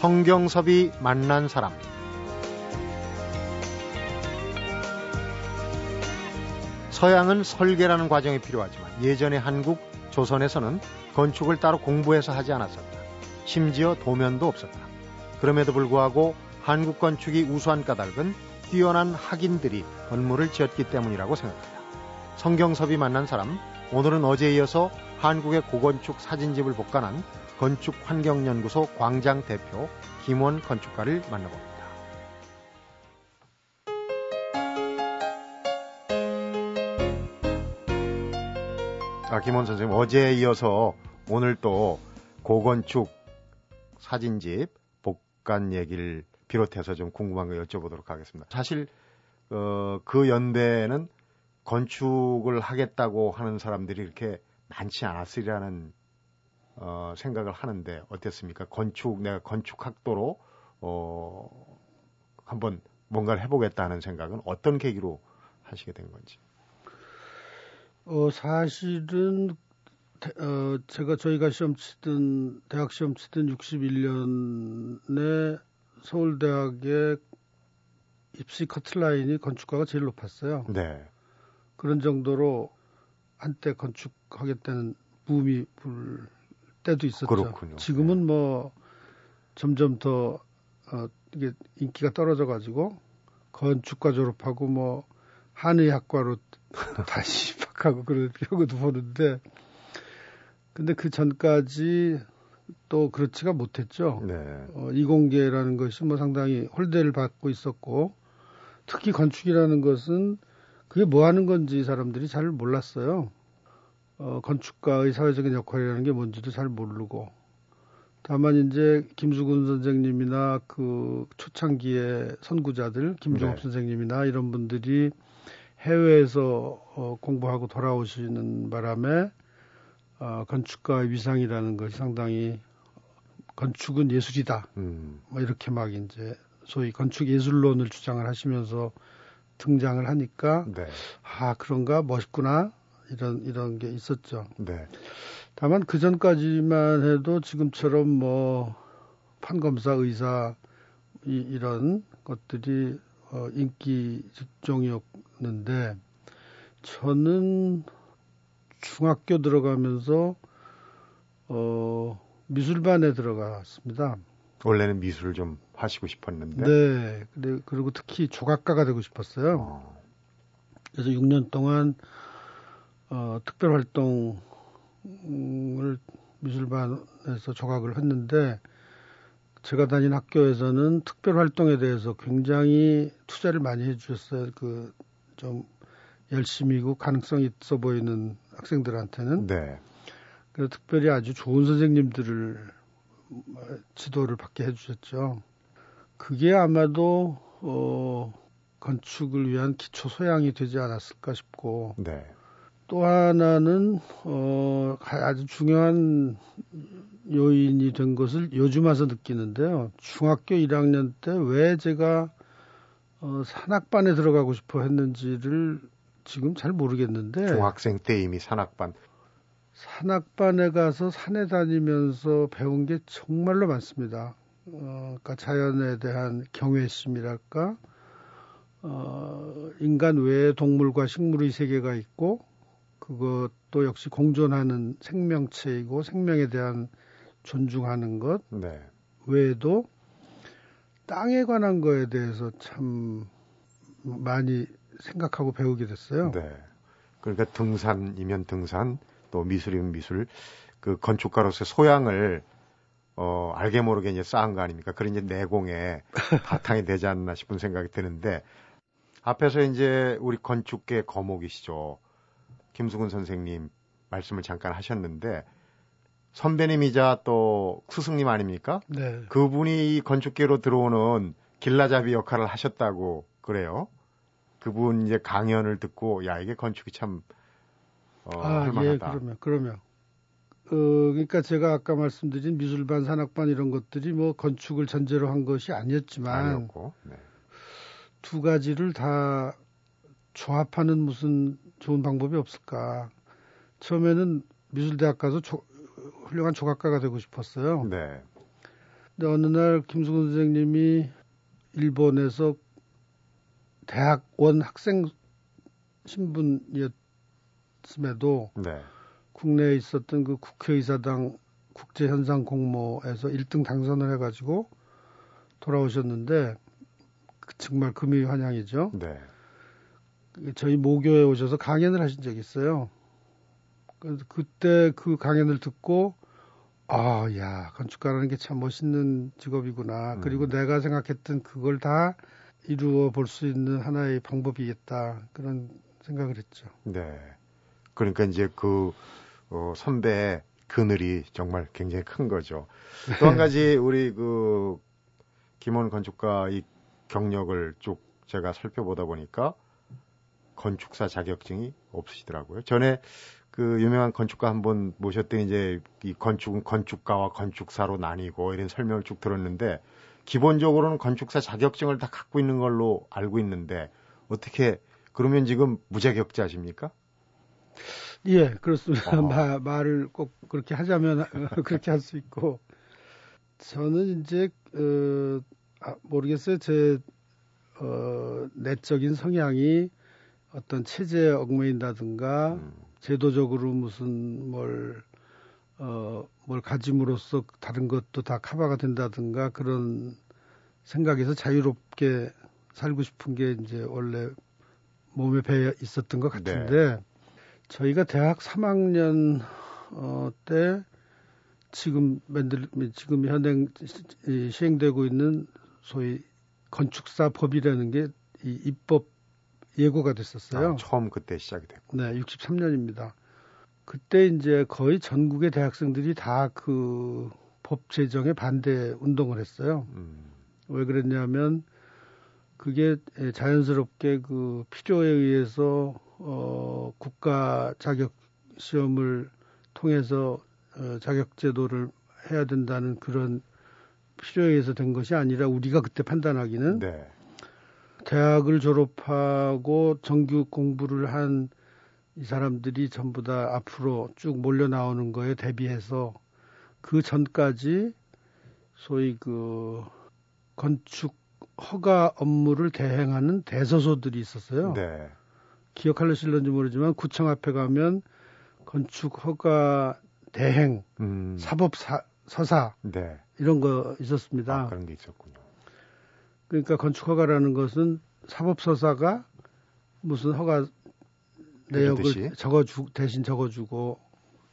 성경섭이 만난 사람 서양은 설계라는 과정이 필요하지만 예전에 한국, 조선에서는 건축을 따로 공부해서 하지 않았었다. 심지어 도면도 없었다. 그럼에도 불구하고 한국 건축이 우수한 까닭은 뛰어난 학인들이 건물을 지었기 때문이라고 생각한다. 성경섭이 만난 사람, 오늘은 어제에 이어서 한국의 고건축 사진집을 복간한 건축환경연구소 광장 대표 김원 건축가를 만나봅니다. 아, 김원 선생님, 어제에 이어서 오늘 또 고건축 사진집 복간 얘기를 비롯해서 좀 궁금한 거 여쭤보도록 하겠습니다. 사실 어, 그 연대는 건축을 하겠다고 하는 사람들이 이렇게 많지 않았으리라는 어, 생각을 하는데 어땠습니까? 건축 내가 건축학도로 어, 한번 뭔가를 해보겠다는 생각은 어떤 계기로 하시게 된 건지. 어, 사실은 어, 제가 저희가 시험 치던 대학 시험 치던 61년에 서울대학의 입시 커트라인이 건축가가 제일 높았어요. 네. 그런 정도로 한때 건축하겠다는 붐이 불 때도 있었죠. 그렇군요. 지금은 네. 뭐 점점 더 어, 이게 인기가 떨어져 가지고 건축과 졸업하고 뭐 한의학과로 다시 입학하고 그런 경우도 보는데 근데 그 전까지 또 그렇지가 못했죠. 네. 어, 이공계라는 것이 뭐 상당히 홀대를 받고 있었고 특히 건축이라는 것은 그게 뭐 하는 건지 사람들이 잘 몰랐어요. 어, 건축가의 사회적인 역할이라는 게 뭔지도 잘 모르고 다만 이제 김수근 선생님이나 그 초창기의 선구자들 김종업 네. 선생님이나 이런 분들이 해외에서 어, 공부하고 돌아오시는 바람에 어, 건축가의 위상이라는 것이 상당히 건축은 예술이다. 음. 뭐 이렇게 막 이제 소위 건축 예술론을 주장을 하시면서 등장을 하니까 네. 아 그런가 멋있구나 이런 이런 게 있었죠. 네. 다만 그 전까지만 해도 지금처럼 뭐 판검사 의사 이, 이런 것들이 어, 인기 직종이었는데 저는 중학교 들어가면서 어 미술반에 들어갔습니다. 원래는 미술을 좀 하시고 싶었는데. 네. 그리고 특히 조각가가 되고 싶었어요. 어. 그래서 6년 동안 어, 특별 활동을 미술반에서 조각을 했는데 제가 다닌 학교에서는 특별 활동에 대해서 굉장히 투자를 많이 해주셨어요. 그 좀 열심히고 가능성 있어 보이는 학생들한테는. 네. 그래서 특별히 아주 좋은 선생님들을 지도를 받게 해주셨죠. 그게 아마도 어, 건축을 위한 기초 소양이 되지 않았을까 싶고. 네. 또 하나는 어, 아주 중요한 요인이 된 것을 요즘 와서 느끼는데요. 중학교 1학년 때 왜 제가 어, 산악반에 들어가고 싶어 했는지를 지금 잘 모르겠는데. 중학생 때 이미 산악반. 산악반에 가서 산에 다니면서 배운 게 정말로 많습니다. 어, 그러니까 자연에 대한 경외심이랄까, 어, 인간 외에 동물과 식물의 세계가 있고, 그것도 역시 공존하는 생명체이고 생명에 대한 존중하는 것 네. 외에도 땅에 관한 거에 대해서 참 많이 생각하고 배우게 됐어요. 네. 그러니까 등산이면 등산, 또 미술이면 미술, 그 건축가로서의 소양을 어, 알게 모르게 이제 쌓은 거 아닙니까? 그런 이제 내공에 바탕이 되지 않나 싶은 생각이 드는데 앞에서 이제 우리 건축계 거목이시죠. 김수근 선생님 말씀을 잠깐 하셨는데 선배님이자 또 스승님 아닙니까? 네. 그분이 이 건축계로 들어오는 길라잡이 역할을 하셨다고 그래요. 그분 이제 강연을 듣고 야 이게 건축이 참 어, 아, 할만하다. 예, 그러면 그러면 어, 그러니까 제가 아까 말씀드린 미술반, 산악반 이런 것들이 뭐 건축을 전제로 한 것이 아니었지만 아니었고, 네. 두 가지를 다 조합하는 무슨 좋은 방법이 없을까. 처음에는 미술대학 가서 조, 훌륭한 조각가가 되고 싶었어요. 네. 근데 어느 날 김수근 선생님이 일본에서 대학원 학생 신분이었음에도 네. 국내에 있었던 그 국회의사당 국제현상 공모에서 1등 당선을 해가지고 돌아오셨는데 그 정말 금이환영이죠. 네. 저희 모교에 오셔서 강연을 하신 적이 있어요. 그때 그 강연을 듣고 아, 야, 건축가라는 게 참 멋있는 직업이구나. 음. 그리고 내가 생각했던 그걸 다 이루어 볼 수 있는 하나의 방법이겠다. 그런 생각을 했죠. 네. 그러니까 이제 그 어, 선배의 그늘이 정말 굉장히 큰 거죠. 또 한 가지 우리 그 김원 건축가 이 경력을 쭉 제가 살펴보다 보니까 건축사 자격증이 없으시더라고요. 전에 그 유명한 건축가 한 번 모셨더니 이제 이 건축은 건축가와 건축사로 나뉘고 이런 설명을 쭉 들었는데 기본적으로는 건축사 자격증을 다 갖고 있는 걸로 알고 있는데 어떻게 그러면 지금 무자격자십니까? 예, 그렇습니다. 어. 마, 말을 꼭 그렇게 하자면 그렇게 할 수 있고 저는 이제 어, 아, 모르겠어요. 제 어, 내적인 성향이 어떤 체제에 얽매인다든가 음. 제도적으로 무슨 뭘 어, 뭘 가짐으로써 다른 것도 다 커버가 된다든가 그런 생각에서 자유롭게 살고 싶은 게 이제 원래 몸에 배 있었던 것 같은데 네. 저희가 대학 3학년 어, 때 지금 만들 지금 현행 시행되고 있는 소위 건축사 법이라는 게 이 입법 예고가 됐었어요. 아, 처음 그때 시작이 됐고. 네, 63년입니다. 그때 이제 거의 전국의 대학생들이 다 그 법 제정에 반대 운동을 했어요. 음. 왜 그랬냐면 그게 자연스럽게 그 필요에 의해서 어, 국가 자격 시험을 통해서 어, 자격 제도를 해야 된다는 그런 필요에 의해서 된 것이 아니라 우리가 그때 판단하기는 네. 대학을 졸업하고 정규 공부를 한 이 사람들이 전부 다 앞으로 쭉 몰려 나오는 거에 대비해서 그 전까지 소위 그 건축 허가 업무를 대행하는 대서소들이 있었어요. 네. 기억할려실런지 모르지만 구청 앞에 가면 건축 허가 대행, 음. 사법 사, 서사 네. 이런 거 있었습니다. 아, 그런 게 있었군요. 그러니까 건축 허가라는 것은 사법 서사가 무슨 허가 내역을 적어주 대신 적어주고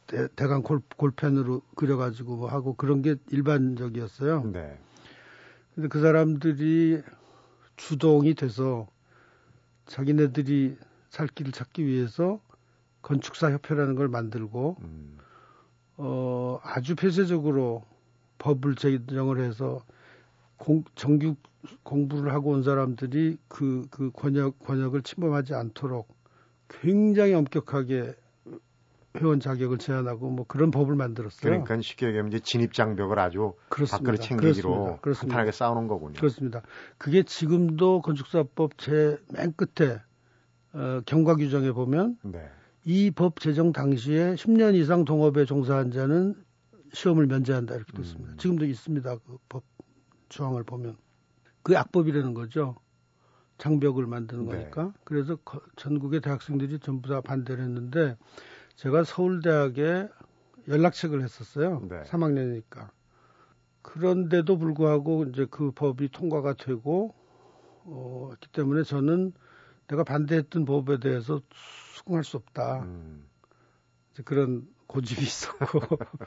대, 대강 골, 골펜으로 그려가지고 뭐 하고 그런 게 일반적이었어요. 네. 근데 그 사람들이 주동이 돼서 자기네들이 살 길을 찾기 위해서 건축사 협회라는 걸 만들고 음. 어 아주 폐쇄적으로 법을 제정을 해서 공, 정규 공부를 하고 온 사람들이 그, 그 권역, 권역을 침범하지 않도록 굉장히 엄격하게 회원 자격을 제한하고 뭐 그런 법을 만들었어요. 그러니까 쉽게 얘기하면 이제 진입 장벽을 아주 그렇습니다. 밖으로 챙기기로 그렇습니다. 탄탄하게 쌓아놓은 거군요. 그렇습니다. 그게 지금도 건축사법 제 맨 끝에 어, 경과 규정에 보면 네. 이법 제정 당시에 10년 이상 동업에 종사한 자는 시험을 면제한다 이렇게 됐습니다. 음. 지금도 있습니다. 그 법 조항을 보면 그 악법이라는 거죠. 장벽을 만드는 네. 거니까. 그래서 전국의 대학생들이 전부 다 반대를 했는데 제가 서울대학에 연락책을 했었어요. 네. 3학년이니까. 그런데도 불구하고 이제 그 법이 통과가 되고 어, 했기 때문에 저는 내가 반대했던 법에 대해서 수긍할 수 없다. 음. 이제 그런 고집이 있었고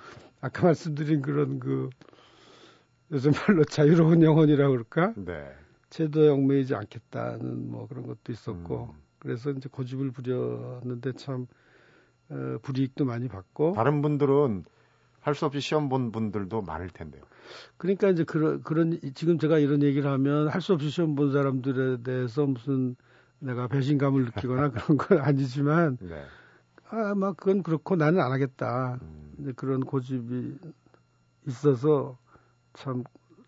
아까 말씀드린 그런 그 요즘 말로 자유로운 영혼이라고 그럴까? 네. 제도에 얽매이지 않겠다는 뭐 그런 것도 있었고 음. 그래서 이제 고집을 부렸는데 참 어, 불이익도 많이 받고 다른 분들은 할 수 없이 시험 본 분들도 많을 텐데요. 그러니까 이제 그런 그런 지금 제가 이런 얘기를 하면 할 수 없이 시험 본 사람들에 대해서 무슨 내가 배신감을 느끼거나 그런 건 아니지만 네. 아막 그건 그렇고 나는 안 하겠다. 음. 그런 고집이 있어서 참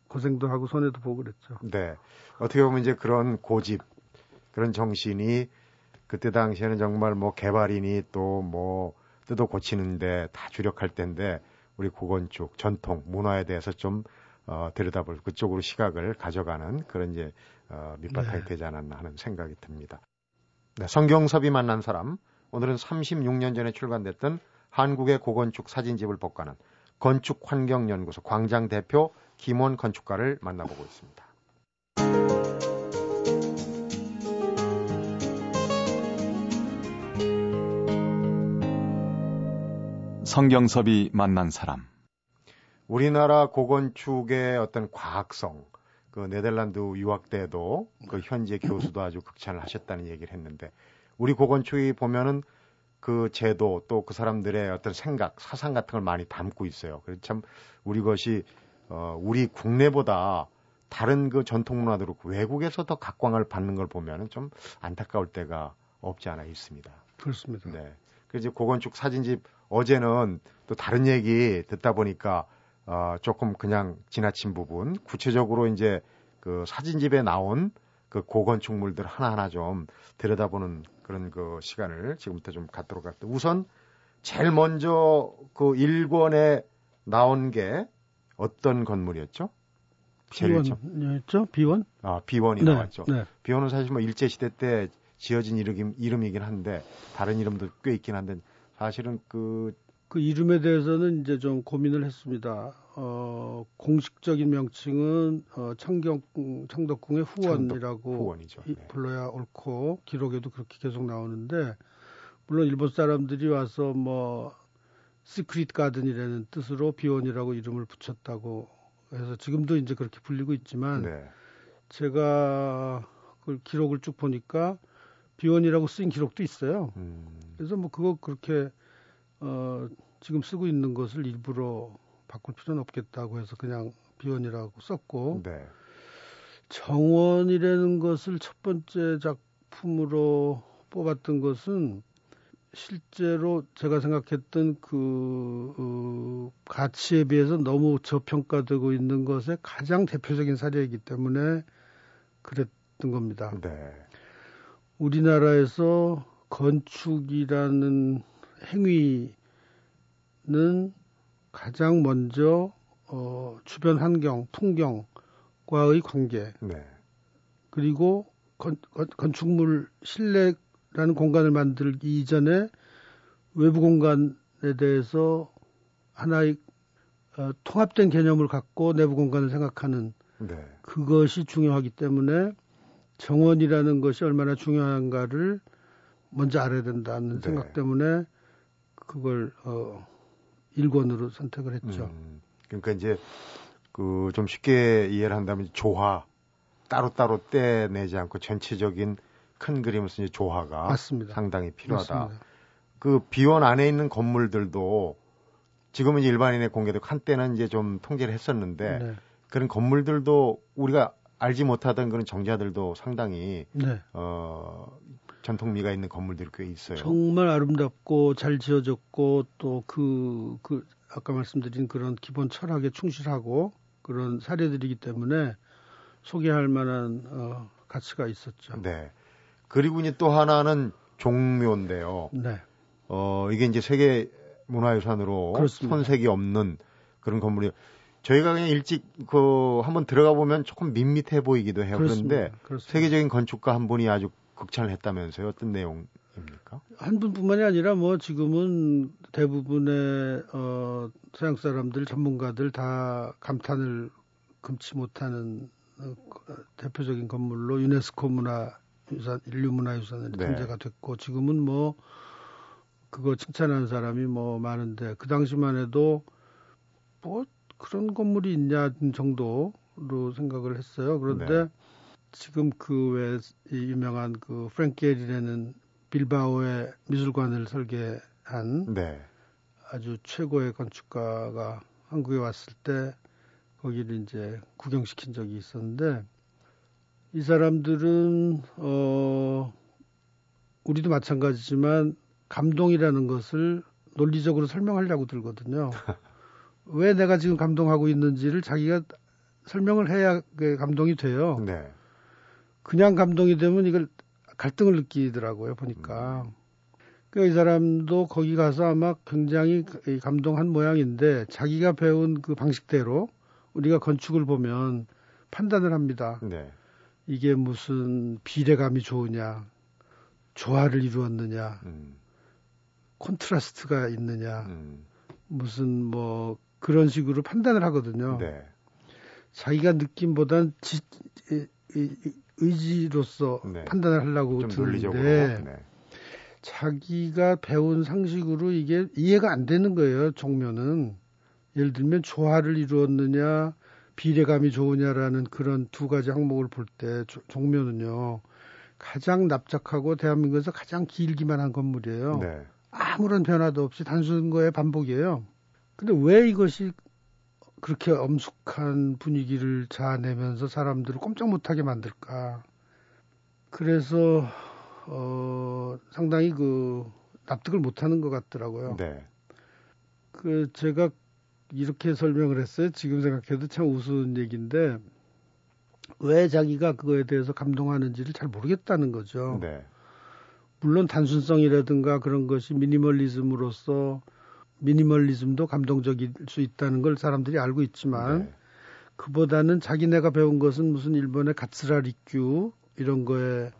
고생도 하고 손해도 보고 그랬죠. 네. 어떻게 보면 이제 그런 고집, 그런 정신이 그때 당시에는 정말 뭐 개발이니 또뭐 뜯어 고치는데 다 주력할 때인데 우리 고건축, 전통, 문화에 대해서 좀 어, 들여다볼 그쪽으로 시각을 가져가는 그런 이제 어, 밑바탕이 네. 되지 않았나 하는 생각이 듭니다. 네, 성경섭이 만난 사람 오늘은 36년 전에 출간됐던 한국의 고건축 사진집을 복가는 건축환경연구소 광장 대표 김원 건축가를 만나보고 있습니다. 성경섭이 만난 사람. 우리나라 고건축의 어떤 과학성, 그 네덜란드 유학 때도 그 현재 교수도 아주 극찬을 하셨다는 얘기를 했는데 우리 고건축이 보면은 그 제도 또 그 사람들의 어떤 생각, 사상 같은 걸 많이 담고 있어요. 그래서 참 우리 것이 어 우리 국내보다 다른 그 전통 문화들로 외국에서 더 각광을 받는 걸 보면은 좀 안타까울 때가 없지 않아 있습니다. 그렇습니다. 네. 그래서 고건축 사진집 어제는 또 다른 얘기 듣다 보니까 어, 조금 그냥 지나친 부분, 구체적으로 이제 그 사진집에 나온 그 고건축물들 하나하나 좀 들여다보는 그런 그 시간을 지금부터 좀 갖도록 할게요. 우선 제일 먼저 그 1권에 나온 게 어떤 건물이었죠? 비원이었죠? 비원? 아, 비원이 네, 나왔죠. 네. 비원은 사실 뭐 일제 시대 때 지어진 이름, 이름이긴 한데 다른 이름도 꽤 있긴 한데 사실은 그, 그 이름에 대해서는 이제 좀 고민을 했습니다. 어, 공식적인 명칭은 어, 창경 창덕궁의 후원이라고 후원이죠. 네. 불러야 옳고 기록에도 그렇게 계속 나오는데 물론 일본 사람들이 와서 뭐 시크릿 가든이라는 뜻으로 비원이라고 이름을 붙였다고 해서 지금도 이제 그렇게 불리고 있지만 네. 제가 그 기록을 쭉 보니까 비원이라고 쓰인 기록도 있어요. 음. 그래서 뭐 그거 그렇게 어 지금 쓰고 있는 것을 일부러 바꿀 필요는 없겠다고 해서 그냥 비원이라고 썼고 네. 정원이라는 것을 첫 번째 작품으로 뽑았던 것은 실제로 제가 생각했던 그 어, 가치에 비해서 너무 저평가되고 있는 것의 가장 대표적인 사례이기 때문에 그랬던 겁니다. 네. 우리나라에서 건축이라는 행위는 가장 먼저 어, 주변 환경, 풍경과의 관계, 네. 그리고 건, 건, 축물 실내라는 공간을 만들기 이전에 외부 공간에 대해서 하나의 어, 통합된 개념을 갖고 내부 공간을 생각하는 네. 그것이 중요하기 때문에 정원이라는 것이 얼마나 중요한가를 먼저 알아야 된다는 네. 생각 때문에 그걸 어 일권으로 선택을 했죠. 음, 그러니까 이제 그 좀 쉽게 이해를 한다면 조화 따로따로 떼내지 않고 전체적인 큰 그림을 쓴 조화가 맞습니다. 상당히 필요하다. 맞습니다. 그 비원 안에 있는 건물들도 지금은 일반인의 공개되고 한때는 이제 좀 통제를 했었는데 네. 그런 건물들도 우리가 알지 못하던 그런 정자들도 상당히 네. 어 전통미가 있는 건물들이 꽤 있어요. 정말 아름답고 잘 지어졌고 또 그그 그 아까 말씀드린 그런 기본 철학에 충실하고 그런 사례들이기 때문에 소개할 만한 어, 가치가 있었죠. 네. 그리고 이제 또 하나는 종묘인데요. 네. 어 이게 이제 세계 문화유산으로 그렇습니다. 손색이 없는 그런 건물이 저희가 그냥 일찍 그 한번 들어가 보면 조금 밋밋해 보이기도 해요. 그렇습니다. 그런데 그렇습니다. 세계적인 건축가 한 분이 아주 극찬을 했다면서요? 어떤 내용입니까? 한 분뿐만이 아니라 뭐 지금은 대부분의 어 서양 사람들 전문가들 다 감탄을 금치 못하는 어, 대표적인 건물로 유네스코 문화 유산 인류 문화 유산에 네. 등재가 됐고 지금은 뭐 그거 칭찬하는 사람이 뭐 많은데 그 당시만 해도 뭐 그런 건물이 있냐 정도로 생각을 했어요. 그런데 네. 지금 그외 유명한 그 프랭케리라는 빌바오의 미술관을 설계한 네. 아주 최고의 건축가가 한국에 왔을 때 거기를 이제 구경시킨 적이 있었는데 이 사람들은 어 우리도 마찬가지지만 감동이라는 것을 논리적으로 설명하려고 들거든요. 왜 내가 지금 감동하고 있는지를 자기가 설명을 해야 그 감동이 돼요. 네. 그냥 감동이 되면 이걸 갈등을 느끼더라고요, 보니까. 음. 그이 사람도 거기 가서 아마 굉장히 감동한 모양인데 자기가 배운 그 방식대로 우리가 건축을 보면 판단을 합니다. 네. 이게 무슨 비례감이 좋으냐, 조화를 이루었느냐, 음, 콘트라스트가 있느냐, 음, 무슨 뭐 그런 식으로 판단을 하거든요. 네. 자기가 느낌보단 지, 이, 이, 이, 의지로서 네. 판단을 하려고. 드는데 네. 자기가 배운 상식으로 이게 이해가 안 되는 거예요. 종묘는 예를 들면 조화를 이루었느냐 비례감이 좋으냐라는 그런 두 가지 항목을 볼 때 종묘는요 가장 납작하고 대한민국에서 가장 길기만 한 건물이에요. 네. 아무런 변화도 없이 단순 거의 반복이에요. 근데 왜 이것이 그렇게 엄숙한 분위기를 자아내면서 사람들을 꼼짝 못하게 만들까? 그래서 어 상당히 그 납득을 못하는 것 같더라고요. 네. 그 제가 이렇게 설명을 했어요. 지금 생각해도 참 우스운 얘기인데 왜 자기가 그거에 대해서 감동하는지를 잘 모르겠다는 거죠. 네. 물론 단순성이라든가 그런 것이 미니멀리즘으로서 미니멀리즘도 감동적일 수 있다는 걸 사람들이 알고 있지만 네. 그보다는 자기네가 배운 것은 무슨 일본의 가츠라 리큐 이런 거에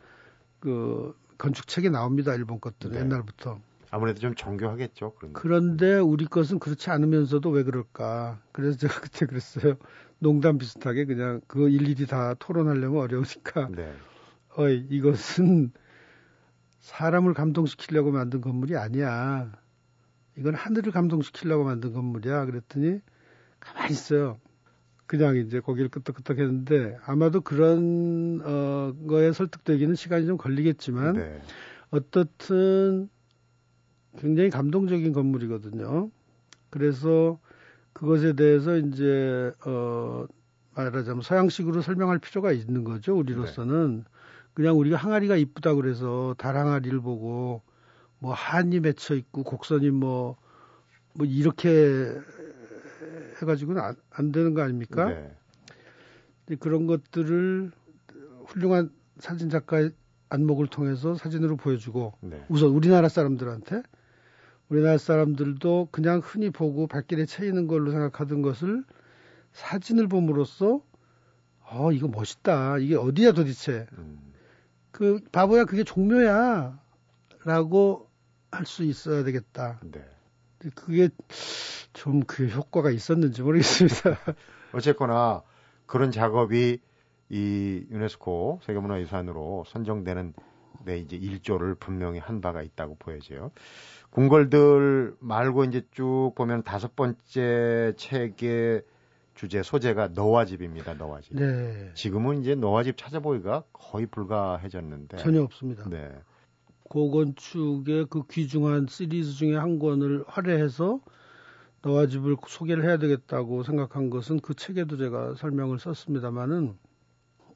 그 건축책에 나옵니다. 일본 것들은 네. 옛날부터. 아무래도 좀 정교하겠죠. 그런 거. 그런데 우리 것은 그렇지 않으면서도 왜 그럴까? 그래서 제가 그때 그랬어요. 농담 비슷하게 그냥 그거 일일이 다 토론하려면 어려우니까 네. 어이 이것은 사람을 감동시키려고 만든 건물이 아니야. 이건 하늘을 감동시키려고 만든 건물이야. 그랬더니 가만히 있어요. 그냥 이제 고개를 끄덕끄덕 했는데 아마도 그런 어 거에 설득되기는 시간이 좀 걸리겠지만 네. 어떻든 굉장히 감동적인 건물이거든요. 그래서 그것에 대해서 이제 어 말하자면 서양식으로 설명할 필요가 있는 거죠. 우리로서는 그냥 우리가 항아리가 이쁘다 그래서 달 항아리를 보고 뭐 한이 맺혀 있고 곡선이 뭐뭐 뭐 이렇게 해가지고는 안, 안 되는 거 아닙니까? 네. 그런 것들을 훌륭한 사진 작가의 안목을 통해서 사진으로 보여주고 네. 우선 우리나라 사람들한테 우리나라 사람들도 그냥 흔히 보고 발길에 채이는 걸로 생각하던 것을 사진을 봄으로써 어 이거 멋있다 이게 어디야 도대체 음, 그 바보야 그게 종묘야 라고 할 수 있어야 되겠다 네. 그게 좀 그 효과가 있었는지 모르겠습니다 어쨌거나 그런 작업이 이 유네스코 세계문화유산으로 선정되는 데 이제 일조를 분명히 한 바가 있다고 보여져요. 궁궐들 말고 이제 쭉 보면 다섯 번째 책의 주제 소재가 너와 집입니다. 너와 집. 네 지금은 이제 너와 집 찾아보기가 거의 불가해졌는데. 전혀 없습니다 네. 고건축의 그 귀중한 시리즈 중에 한 권을 할애해서 너와 집을 소개를 해야 되겠다고 생각한 것은 그 책에도 제가 설명을 썼습니다마는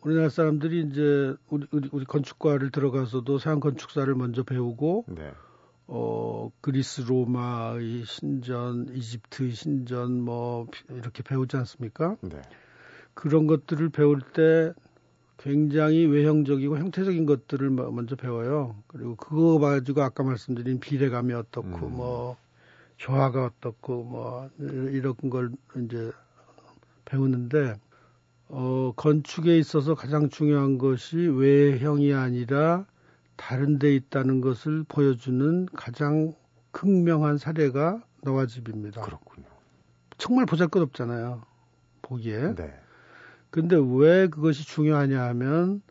우리나라 사람들이 이제 우리, 우리, 우리 건축과를 들어가서도 서양 건축사를 먼저 배우고 네. 어 그리스 로마의 신전, 이집트의 신전 뭐 이렇게 배우지 않습니까? 네. 그런 것들을 배울 때 굉장히 외형적이고 형태적인 것들을 뭐 먼저 배워요. 그리고 그거 가지고 아까 말씀드린 비례감이 어떻고 음. 뭐 조화가 어떻고 뭐 이런 걸 이제 배우는데 어 건축에 있어서 가장 중요한 것이 외형이 아니라 다른 데 있다는 것을 보여주는 가장 극명한 사례가 너와 집입니다. 그렇군요. 정말 보잘것없잖아요. 보기에. 네. 근데 왜 그것이 중요하냐 하면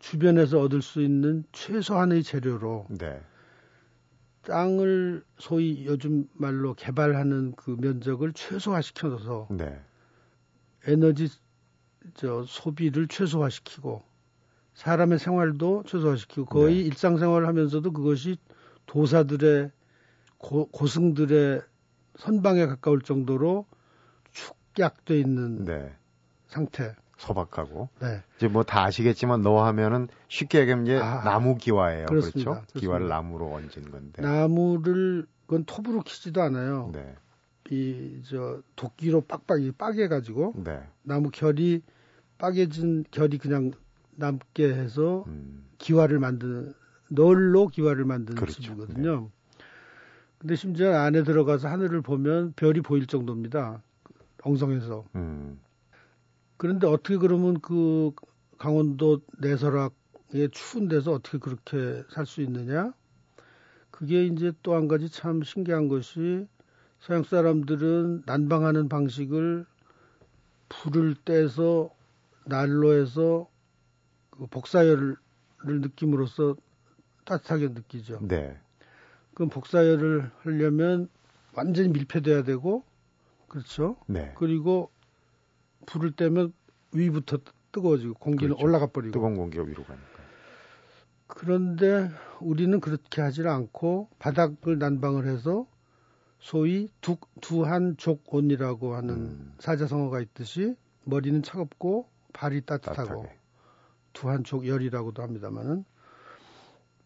주변에서 얻을 수 있는 최소한의 재료로 네. 땅을 소위 요즘 말로 개발하는 그 면적을 최소화시켜서 네. 에너지 저 소비를 최소화시키고 사람의 생활도 최소화시키고 거의 네. 일상생활을 하면서도 그것이 도사들의 고, 고승들의 선방에 가까울 정도로 축약돼 있는 네. 상태. 소박하고. 네. 이제 뭐 다 아시겠지만 너 하면은 쉽게 얘기하면 이제 아, 나무 기와예요. 그렇습니다. 그렇죠? 그렇습니다. 기와를 나무로 얹은 건데. 나무를 그건 톱으로 키지도 않아요. 네. 이 저 도끼로 빡빡 이 빠개 가지고 네. 나무 결이 빠개진 결이 그냥 남게 해서 음. 기와를 만드는 널로 기와를 만드는 그렇죠. 집이거든요. 근데 심지어 안에 들어가서 하늘을 보면 별이 보일 정도입니다. 엉성해서. 음. 그런데 어떻게 그러면 그 강원도 내설악의 추운 데서 어떻게 그렇게 살 수 있느냐? 그게 이제 또 한 가지 참 신기한 것이 서양 사람들은 난방하는 방식을 불을 떼서 난로에서 그 복사열을 느낌으로써 따뜻하게 느끼죠. 네. 그럼 복사열을 하려면 완전히 밀폐돼야 되고 그렇죠. 네. 그리고 불을 떼면 위부터 뜨거워지고 공기는 그렇죠. 올라가 버리고 뜨거운 공기가 위로 가니까. 그런데 우리는 그렇게 하질 않고 바닥을 난방을 해서 소위 두, 두한족온이라고 하는 음. 사자성어가 있듯이 머리는 차갑고 발이 따뜻하고 따뜻하게. 두한족 열이라고도 합니다만은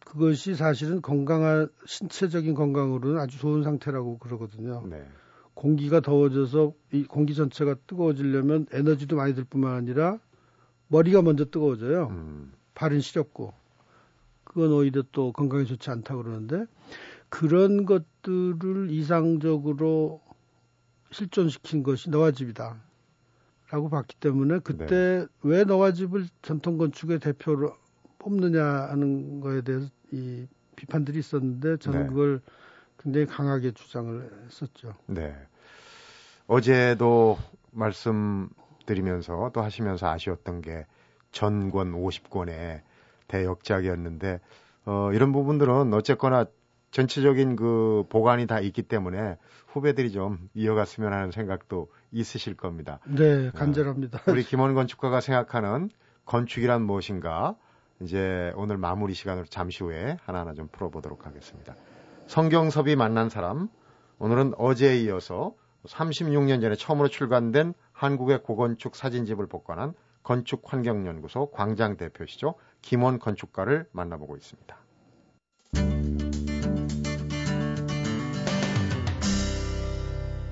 그것이 사실은 건강한 신체적인 건강으로는 아주 좋은 상태라고 그러거든요. 네. 공기가 더워져서 이 공기 전체가 뜨거워지려면 에너지도 많이 들 뿐만 아니라 머리가 먼저 뜨거워져요. 음. 발은 시렵고 그건 오히려 또 건강에 좋지 않다 그러는데 그런 것들을 이상적으로 실존시킨 것이 너와 집이다. 라고 봤기 때문에 그때 네. 왜 너와 집을 전통 건축의 대표로 뽑느냐 하는 거에 대해서 이 비판들이 있었는데 저는 네. 그걸 굉장히 강하게 주장을 했었죠. 네. 어제도 말씀드리면서 또 하시면서 아쉬웠던 게 전권 50권의 대역작이었는데 어, 이런 부분들은 어쨌거나 전체적인 그 보관이 다 있기 때문에 후배들이 좀 이어갔으면 하는 생각도 있으실 겁니다. 네, 간절합니다. 어, 우리 김원 건축가가 생각하는 건축이란 무엇인가 이제 오늘 마무리 시간으로 잠시 후에 하나하나 좀 풀어보도록 하겠습니다. 성경섭이 만난 사람 오늘은 어제에 이어서 36년 전에 처음으로 출간된 한국의 고건축 사진집을 복관한 건축환경연구소 광장 대표시죠. 김원 건축가를 만나보고 있습니다.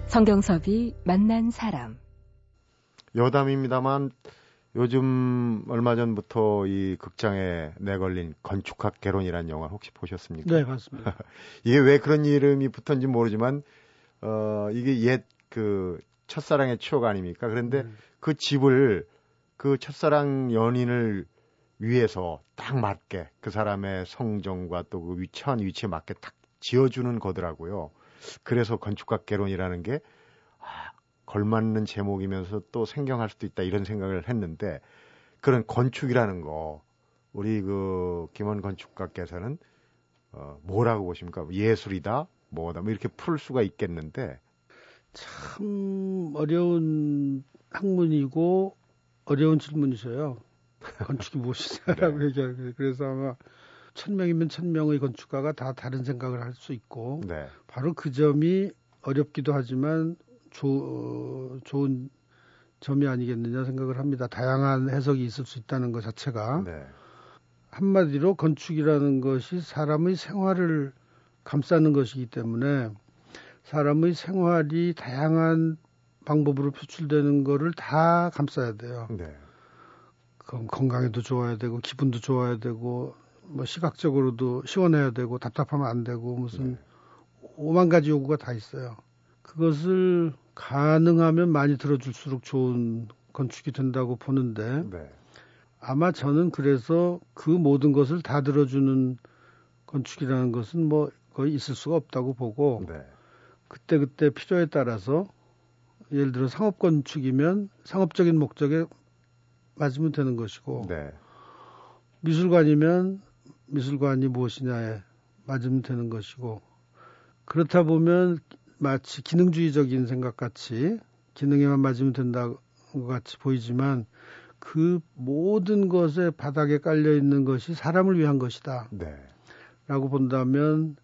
성경섭이 만난 사람. 여담입니다만 요즘 얼마 전부터 이 극장에 내걸린 건축학 개론이라는 영화 혹시 보셨습니까? 네, 봤습니다. 이게 왜 그런 이름이 붙었는지 모르지만 어 이게 옛 그 첫사랑의 추억 아닙니까? 그런데 음. 그 집을 그 첫사랑 연인을 위해서 딱 맞게 그 사람의 성정과 또 그 위치한 위치에 맞게 딱 지어주는 거더라고요. 그래서 건축학 개론이라는 게 아, 걸맞는 제목이면서 또 생경할 수도 있다 이런 생각을 했는데 그런 건축이라는 거 우리 그 김원 건축가께서는 어, 뭐라고 보십니까? 예술이다, 뭐다, 뭐 이렇게 풀 수가 있겠는데 참 어려운 학문이고 어려운 질문이셔요. 건축이 무엇이냐라고 네. 얘기하는 그래서 아마 천 명이면 천 명의 건축가가 다 다른 생각을 할 수 있고 네. 바로 그 점이 어렵기도 하지만 조, 어, 좋은 점이 아니겠느냐 생각을 합니다. 다양한 해석이 있을 수 있다는 것 자체가 네. 한마디로 건축이라는 것이 사람의 생활을 감싸는 것이기 때문에 사람의 생활이 다양한 방법으로 표출되는 거를 다 감싸야 돼요. 네. 그럼 건강에도 좋아야 되고 기분도 좋아야 되고 뭐 시각적으로도 시원해야 되고 답답하면 안 되고 무슨 네. 오만 가지 요구가 다 있어요. 그것을 가능하면 많이 들어줄수록 좋은 건축이 된다고 보는데 네. 아마 저는 그래서 그 모든 것을 다 들어주는 건축이라는 것은 뭐 거의 있을 수가 없다고 보고 네. 그때 그때 필요에 따라서 예를 들어 상업 건축이면 상업적인 목적에 맞으면 되는 것이고 네. 미술관이면 미술관이 무엇이냐에 맞으면 되는 것이고 그렇다 보면 마치 기능주의적인 생각 같이 기능에만 맞으면 된다고 같이 보이지만 그 모든 것에 바닥에 깔려 있는 것이 사람을 위한 것이다. 네. 라고 본다면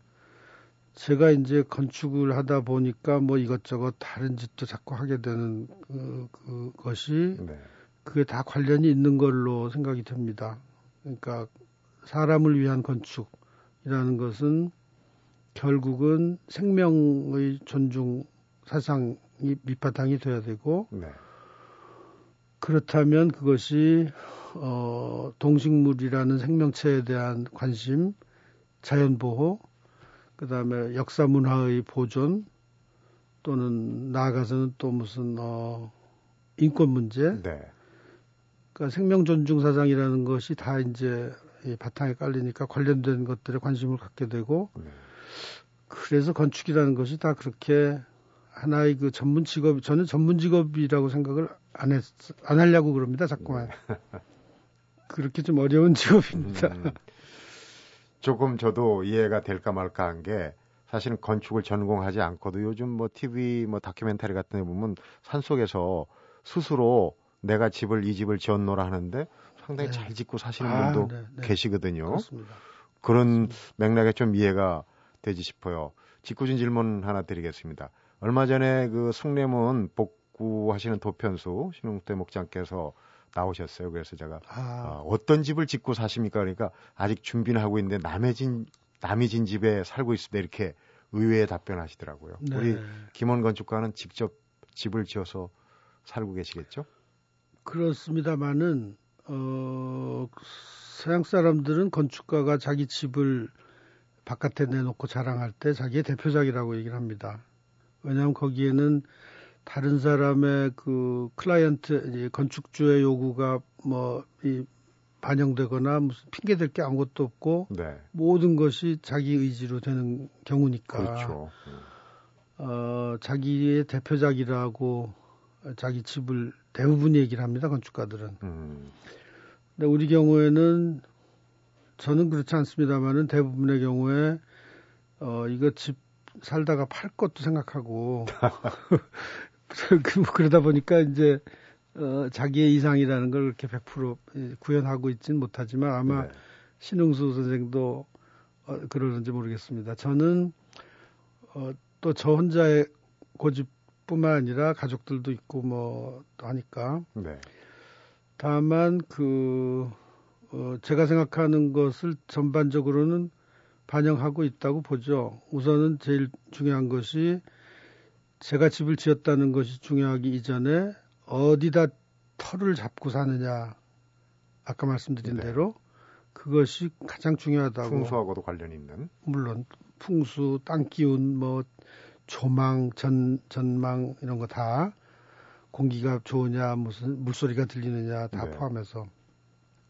제가 이제 건축을 하다 보니까 뭐 이것저것 다른 짓도 자꾸 하게 되는 그, 그 것이 네. 그게 다 관련이 있는 걸로 생각이 됩니다. 그러니까 사람을 위한 건축이라는 것은 결국은 생명의 존중 사상이 밑바탕이 돼야 되고 네. 그렇다면 그것이 어, 동식물이라는 생명체에 대한 관심, 자연 보호, 그 다음에 역사 문화의 보존, 또는 나아가서는 또 무슨 어 인권 문제, 네. 그러니까 생명 존중 사상이라는 것이 다 이제 이 바탕에 깔리니까 관련된 것들에 관심을 갖게 되고 네. 그래서 건축이라는 것이 다 그렇게 하나의 그 전문 직업 저는 전문 직업이라고 생각을 안 했, 안 하려고 그럽니다 자꾸만 그렇게 좀 어려운 직업입니다. 음, 조금 저도 이해가 될까 말까 한 게 사실은 건축을 전공하지 않고도 요즘 뭐 TV 뭐 다큐멘터리 같은 데 보면 산속에서 스스로 내가 집을 이 집을 지었노라 하는데 상당히 네. 잘 짓고 사시는 아, 분도 네, 네. 계시거든요. 그렇습니다. 그런 맥락에 좀 이해가 되지 싶어요. 직구진 질문 하나 드리겠습니다. 얼마 전에 그 숭례문 복구하시는 도편수 신웅태 목장께서 나오셨어요. 그래서 제가 아, 어, 어떤 집을 짓고 사십니까? 그러니까 아직 준비는 하고 있는데 남의 진 남이 진 집에 살고 때 이렇게 의외의 답변하시더라고요. 네. 우리 김원 건축가는 직접 집을 지어서 살고 계시겠죠? 그렇습니다만은 어 서양 사람들은 건축가가 자기 집을 바깥에 내놓고 자랑할 때 자기의 대표작이라고 얘기를 합니다. 왜냐하면 거기에는 다른 사람의 그 클라이언트 이제 건축주의 요구가 뭐 이 반영되거나 무슨 핑계 댈게 아무것도 없고 네. 모든 것이 자기 의지로 되는 경우니까 그렇죠. 어, 자기의 대표작이라고 자기 집을 대부분 얘기를 합니다 건축가들은. 음, 근데 우리 경우에는 저는 그렇지 않습니다만은 대부분의 경우에 어 이거 집 살다가 팔 것도 생각하고 그- 뭐 그러다 보니까 이제 어 자기의 이상이라는 걸 그렇게 100% 구현하고 있지는 못하지만 아마 네. 신흥수 선생도 어, 그러는지 모르겠습니다. 저는 어, 또 저 혼자의 고집뿐만 아니라 가족들도 있고 뭐 하니까 네. 다만 그 어, 제가 생각하는 것을 전반적으로는 반영하고 있다고 보죠. 우선은 제일 중요한 것이 제가 집을 지었다는 것이 중요하기 이전에 어디다 터를 잡고 사느냐 아까 말씀드린 네. 대로 그것이 가장 중요하다고 풍수하고도 관련이 있는. 물론 풍수, 땅 기운, 뭐 조망, 전 전망 이런 거 다 공기가 좋으냐, 무슨 물소리가 들리느냐 다 네. 포함해서.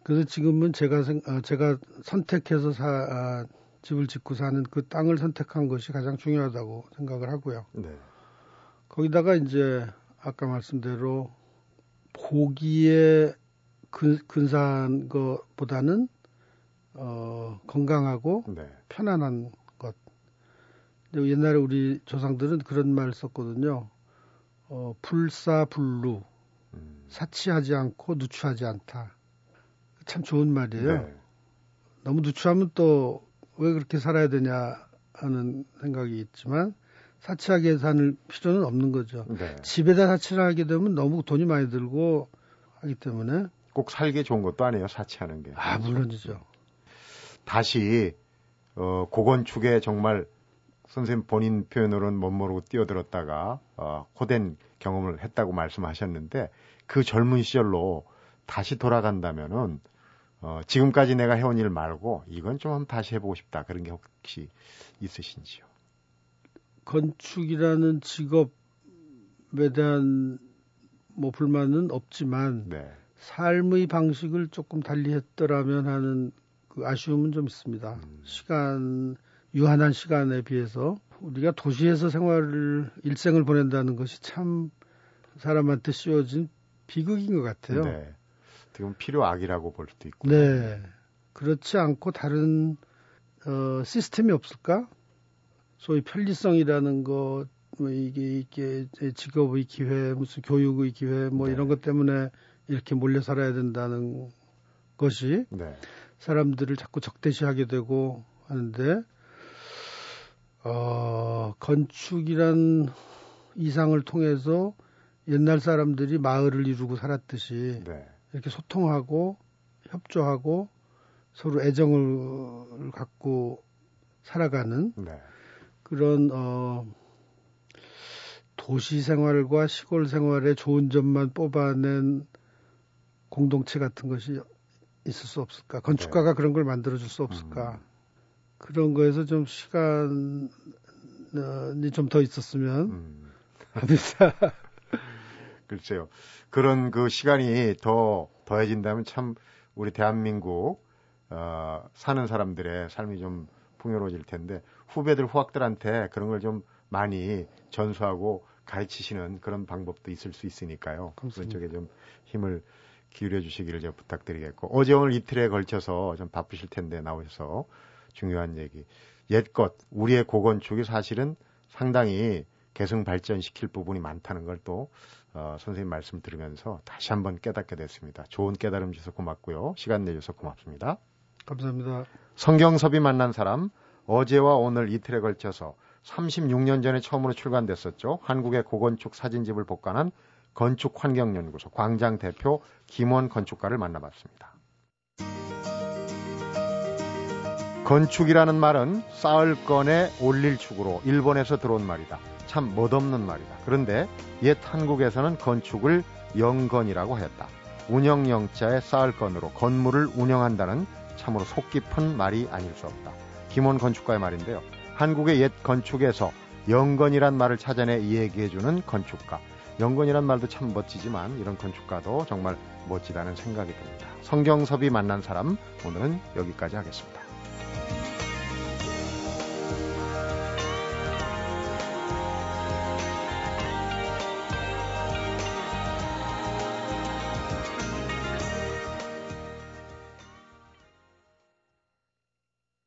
그래서 지금은 제가 생, 어, 제가 선택해서 사, 아, 집을 짓고 사는 그 땅을 선택한 것이 가장 중요하다고 생각을 하고요. 네. 거기다가 이제 아까 말씀대로 보기에 근, 근사한 것보다는 어, 건강하고 네. 편안한 것. 옛날에 우리 조상들은 그런 말 썼거든요. 어, 불사불루, 음, 사치하지 않고 누추하지 않다. 참 좋은 말이에요. 네. 너무 누추하면 또 왜 그렇게 살아야 되냐 하는 생각이 있지만 사치하게 사는 필요는 없는 거죠. 네. 집에다 사치를 하게 되면 너무 돈이 많이 들고 하기 때문에 꼭 살기 좋은 것도 아니에요. 사치하는 게. 아 물론이죠. 다시 어, 고건축에 정말 선생님 본인 표현으로는 못 모르고 뛰어들었다가 어, 호된 경험을 했다고 말씀하셨는데 그 젊은 시절로 다시 돌아간다면은 어, 지금까지 내가 해온 일 말고 이건 좀 다시 해보고 싶다 그런 게 혹시 있으신지요? 건축이라는 직업에 대한 뭐 불만은 없지만 네, 삶의 방식을 조금 달리 했더라면 하는 그 아쉬움은 좀 있습니다. 음. 시간, 유한한 시간에 비해서 우리가 도시에서 생활을, 일생을 보낸다는 것이 참 사람한테 씌워진 비극인 것 같아요. 네. 지금 필요악이라고 볼 수도 있고. 네. 그렇지 않고 다른, 어, 시스템이 없을까? 소위 편리성이라는 것, 뭐 이게, 이게 직업의 기회, 무슨 교육의 기회, 뭐 네. 이런 것 때문에 이렇게 몰려 살아야 된다는 것이 네, 사람들을 자꾸 적대시하게 되고 하는데 어, 건축이란 이상을 통해서 옛날 사람들이 마을을 이루고 살았듯이 네, 이렇게 소통하고 협조하고 서로 애정을 갖고 살아가는 네, 그런 어, 도시 생활과 시골 생활의 좋은 점만 뽑아낸 공동체 같은 것이 있을 수 없을까? 건축가가 그런 걸 만들어 줄 수 없을까? 그런 거에서 좀 시간이 좀 더 있었으면 음, 합니다. 글쎄요. 그런 그 시간이 더 더해진다면 참 우리 대한민국 어, 사는 사람들의 삶이 좀 풍요로워질 텐데 후배들 후학들한테 그런 걸 좀 많이 전수하고 가르치시는 그런 방법도 있을 수 있으니까요. 그런 쪽에 좀 힘을 기울여 주시기를 제가 부탁드리겠고 어제 오늘 이틀에 걸쳐서 좀 바쁘실 텐데 나오셔서 중요한 얘기 옛것 우리의 고건축이 사실은 상당히 계승 발전시킬 부분이 많다는 걸또 어, 선생님 말씀 들으면서 다시 한번 깨닫게 됐습니다. 좋은 깨달음 주셔서 고맙고요. 시간 내주셔서 고맙습니다. 감사합니다. 성경섭이 만난 사람 어제와 오늘 이틀에 걸쳐서 36년 전에 처음으로 출간됐었죠. 한국의 고건축 사진집을 복관한 건축환경연구소 광장 대표 김원 건축가를 만나봤습니다. 건축이라는 말은 쌓을 건에 올릴 축으로 일본에서 들어온 말이다. 참 멋없는 말이다. 그런데 옛 한국에서는 건축을 영건이라고 했다. 운영영자의 쌓을 건으로 건물을 운영한다는 참으로 속 깊은 말이 아닐 수 없다. 김원 건축가의 말인데요. 한국의 옛 건축에서 영건이란 말을 찾아내 이야기해주는 건축가. 영건이란 말도 참 멋지지만 이런 건축가도 정말 멋지다는 생각이 듭니다. 성경섭이 만난 사람 오늘은 여기까지 하겠습니다.